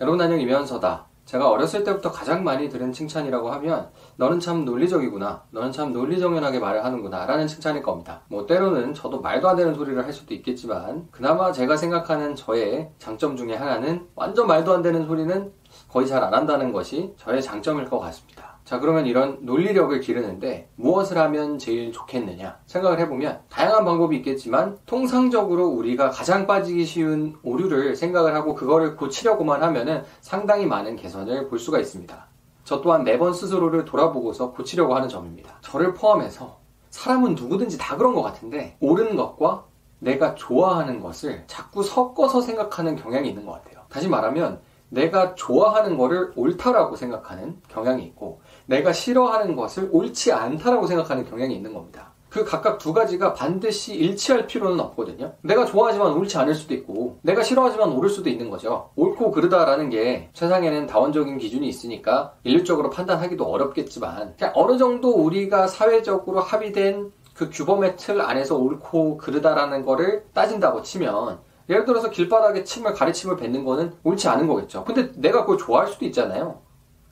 여러분 안녕 이면서다. 제가 어렸을 때부터 가장 많이 들은 칭찬이라고 하면 너는 참 논리적이구나. 너는 참 논리정연하게 말을 하는구나. 라는 칭찬일 겁니다. 뭐 때로는 저도 말도 안 되는 소리를 할 수도 있겠지만 그나마 제가 생각하는 저의 장점 중에 하나는 완전 말도 안 되는 소리는 거의 잘 안 한다는 것이 저의 장점일 것 같습니다. 자, 그러면 이런 논리력을 기르는데 무엇을 하면 제일 좋겠느냐 생각을 해보면 다양한 방법이 있겠지만 통상적으로 우리가 가장 빠지기 쉬운 오류를 생각을 하고 그거를 고치려고만 하면은 상당히 많은 개선을 볼 수가 있습니다. 저 또한 매번 스스로를 돌아보고서 고치려고 하는 점입니다. 저를 포함해서 사람은 누구든지 다 그런 것 같은데 옳은 것과 내가 좋아하는 것을 자꾸 섞어서 생각하는 경향이 있는 것 같아요. 다시 말하면 내가 좋아하는 것을 옳다라고 생각하는 경향이 있고 내가 싫어하는 것을 옳지 않다라고 생각하는 경향이 있는 겁니다. 그 각각 두 가지가 반드시 일치할 필요는 없거든요. 내가 좋아하지만 옳지 않을 수도 있고, 내가 싫어하지만 옳을 수도 있는 거죠. 옳고 그르다라는 게 세상에는 다원적인 기준이 있으니까 일률적으로 판단하기도 어렵겠지만, 어느 정도 우리가 사회적으로 합의된 그 규범의 틀 안에서 옳고 그르다라는 거를 따진다고 치면, 예를 들어서 길바닥에 침을 가래침을 뱉는 거는 옳지 않은 거겠죠. 근데 내가 그걸 좋아할 수도 있잖아요.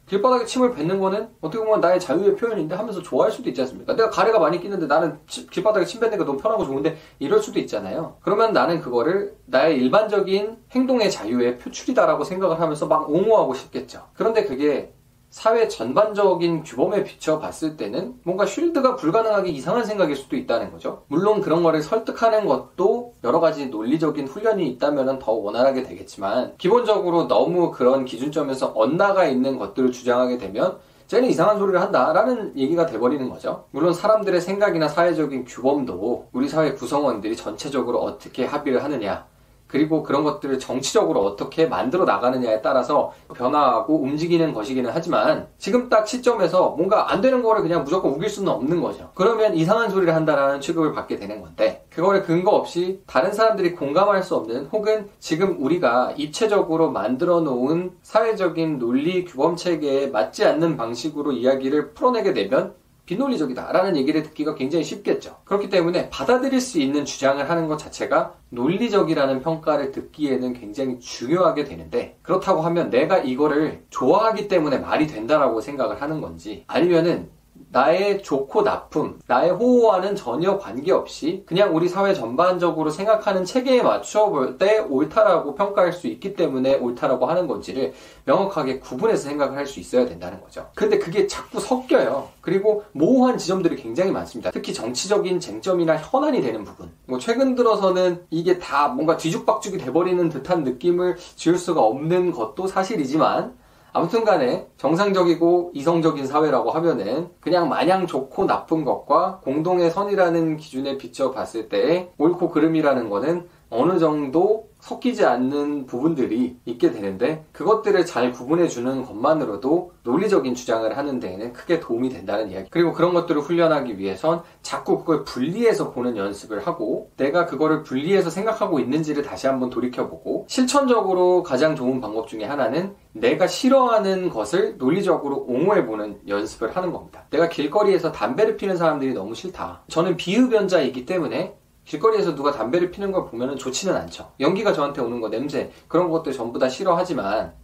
길바닥에 침을 뱉는 거는 어떻게 보면 나의 자유의 표현인데 하면서 좋아할 수도 있지 않습니까? 내가 가래가 많이 끼는데 나는 길바닥에 침 뱉는 게 너무 편하고 좋은데 이럴 수도 있잖아요. 그러면 나는 그거를 나의 일반적인 행동의 자유의 표출이다라고 생각을 하면서 막 옹호하고 싶겠죠. 그런데 그게 사회 전반적인 규범에 비춰 봤을 때는 뭔가 쉴드가 불가능하게 이상한 생각일 수도 있다는 거죠. 물론 그런 거를 설득하는 것도 여러 가지 논리적인 훈련이 있다면 더 원활하게 되겠지만 기본적으로 너무 그런 기준점에서 엇나가 있는 것들을 주장하게 되면 쟤는 이상한 소리를 한다라는 얘기가 돼버리는 거죠. 물론 사람들의 생각이나 사회적인 규범도 우리 사회 구성원들이 전체적으로 어떻게 합의를 하느냐 그리고 그런 것들을 정치적으로 어떻게 만들어 나가느냐에 따라서 변화하고 움직이는 것이기는 하지만 지금 딱 시점에서 뭔가 안 되는 거를 그냥 무조건 우길 수는 없는 거죠. 그러면 이상한 소리를 한다라는 취급을 받게 되는 건데 그거를 근거 없이 다른 사람들이 공감할 수 없는 혹은 지금 우리가 입체적으로 만들어 놓은 사회적인 논리 규범 체계에 맞지 않는 방식으로 이야기를 풀어내게 되면 비논리적이다라는 얘기를 듣기가 굉장히 쉽겠죠. 그렇기 때문에 받아들일 수 있는 주장을 하는 것 자체가 논리적이라는 평가를 듣기에는 굉장히 중요하게 되는데 그렇다고 하면 내가 이거를 좋아하기 때문에 말이 된다라고 생각을 하는 건지 아니면은 나의 좋고 나쁨, 나의 호호와는 전혀 관계없이 그냥 우리 사회 전반적으로 생각하는 체계에 맞춰 볼 때 옳다라고 평가할 수 있기 때문에 옳다라고 하는 건지를 명확하게 구분해서 생각을 할 수 있어야 된다는 거죠. 근데 그게 자꾸 섞여요. 그리고 모호한 지점들이 굉장히 많습니다. 특히 정치적인 쟁점이나 현안이 되는 부분. 뭐 최근 들어서는 이게 다 뭔가 뒤죽박죽이 돼버리는 듯한 느낌을 지울 수가 없는 것도 사실이지만 아무튼 간에 정상적이고 이성적인 사회라고 하면은 그냥 마냥 좋고 나쁜 것과 공동의 선이라는 기준에 비춰 봤을 때 옳고 그름이라는 거는 어느 정도 섞이지 않는 부분들이 있게 되는데 그것들을 잘 구분해 주는 것만으로도 논리적인 주장을 하는 데에는 크게 도움이 된다는 이야기. 그리고 그런 것들을 훈련하기 위해선 자꾸 그걸 분리해서 보는 연습을 하고 내가 그거를 분리해서 생각하고 있는지를 다시 한번 돌이켜보고 실천적으로 가장 좋은 방법 중에 하나는 내가 싫어하는 것을 논리적으로 옹호해보는 연습을 하는 겁니다. 내가 길거리에서 담배를 피는 사람들이 너무 싫다. 저는 비흡연자이기 때문에 길거리에서 누가 담배를 피는 걸 보면 좋지는 않죠. 연기가 저한테 오는 거, 냄새, 그런 것들 전부 다 싫어하지만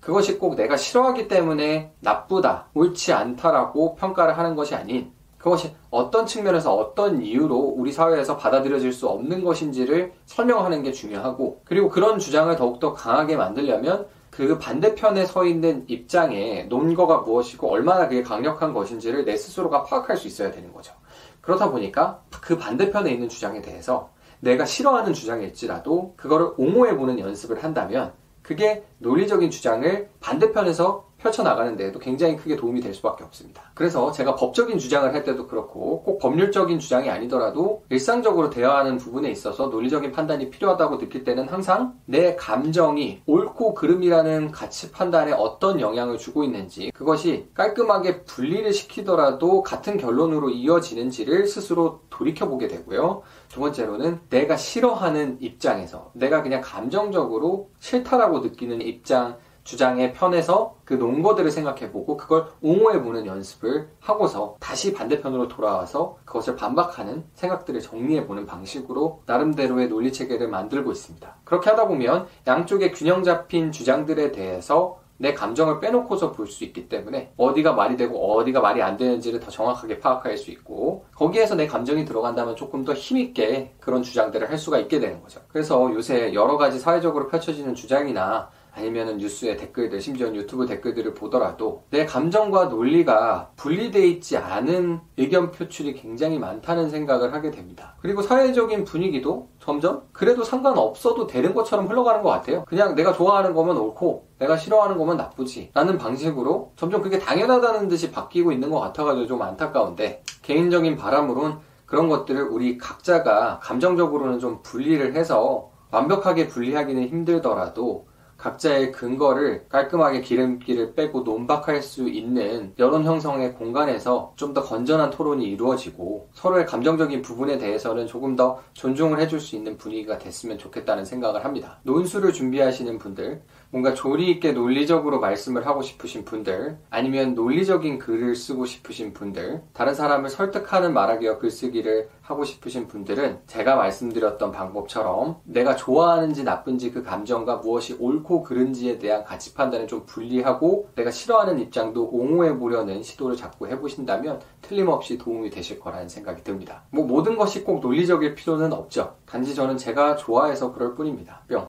그것이 꼭 내가 싫어하기 때문에 나쁘다, 옳지 않다라고 평가를 하는 것이 아닌 그것이 어떤 측면에서 어떤 이유로 우리 사회에서 받아들여질 수 없는 것인지를 설명하는 게 중요하고 그리고 그런 주장을 더욱더 강하게 만들려면 그 반대편에 서 있는 입장에 논거가 무엇이고 얼마나 그게 강력한 것인지를 내 스스로가 파악할 수 있어야 되는 거죠. 그렇다 보니까 그 반대편에 있는 주장에 대해서 내가 싫어하는 주장일지라도 그거를 옹호해보는 연습을 한다면 그게 논리적인 주장을 반대편에서 펼쳐나가는 데에도 굉장히 크게 도움이 될 수밖에 없습니다. 그래서 제가 법적인 주장을 할 때도 그렇고 꼭 법률적인 주장이 아니더라도 일상적으로 대화하는 부분에 있어서 논리적인 판단이 필요하다고 느낄 때는 항상 내 감정이 옳고 그름이라는 가치 판단에 어떤 영향을 주고 있는지 그것이 깔끔하게 분리를 시키더라도 같은 결론으로 이어지는지를 스스로 돌이켜보게 되고요. 두 번째로는 내가 싫어하는 입장에서 내가 그냥 감정적으로 싫다라고 느끼는 입장 주장의 편에서 그 논거들을 생각해보고 그걸 옹호해보는 연습을 하고서 다시 반대편으로 돌아와서 그것을 반박하는 생각들을 정리해보는 방식으로 나름대로의 논리 체계를 만들고 있습니다. 그렇게 하다 보면 양쪽의 균형 잡힌 주장들에 대해서 내 감정을 빼놓고서 볼 수 있기 때문에 어디가 말이 되고 어디가 말이 안 되는지를 더 정확하게 파악할 수 있고 거기에서 내 감정이 들어간다면 조금 더 힘있게 그런 주장들을 할 수가 있게 되는 거죠. 그래서 요새 여러 가지 사회적으로 펼쳐지는 주장이나 아니면은 뉴스의 댓글들, 심지어 유튜브 댓글들을 보더라도 내 감정과 논리가 분리되어 있지 않은 의견 표출이 굉장히 많다는 생각을 하게 됩니다. 그리고 사회적인 분위기도 점점 그래도 상관없어도 되는 것처럼 흘러가는 것 같아요. 그냥 내가 좋아하는 거면 옳고 내가 싫어하는 거면 나쁘지 라는 방식으로 점점 그게 당연하다는 듯이 바뀌고 있는 것 같아가지고 좀 안타까운데 개인적인 바람으론 그런 것들을 우리 각자가 감정적으로는 좀 분리를 해서 완벽하게 분리하기는 힘들더라도 각자의 근거를 깔끔하게 기름기를 빼고 논박할 수 있는 여론 형성의 공간에서 좀 더 건전한 토론이 이루어지고 서로의 감정적인 부분에 대해서는 조금 더 존중을 해줄 수 있는 분위기가 됐으면 좋겠다는 생각을 합니다. 논술을 준비하시는 분들, 뭔가 조리 있게 논리적으로 말씀을 하고 싶으신 분들, 아니면 논리적인 글을 쓰고 싶으신 분들, 다른 사람을 설득하는 말하기와 글쓰기를 하고 싶으신 분들은 제가 말씀드렸던 방법처럼 내가 좋아하는지 나쁜지 그 감정과 무엇이 옳고 그른지에 대한 가치 판단을 좀 분리하고 내가 싫어하는 입장도 옹호해 보려는 시도를 자꾸 해보신다면 틀림없이 도움이 되실 거라는 생각이 듭니다. 뭐 모든 것이 꼭 논리적일 필요는 없죠. 단지 저는 제가 좋아해서 그럴 뿐입니다. 뿅.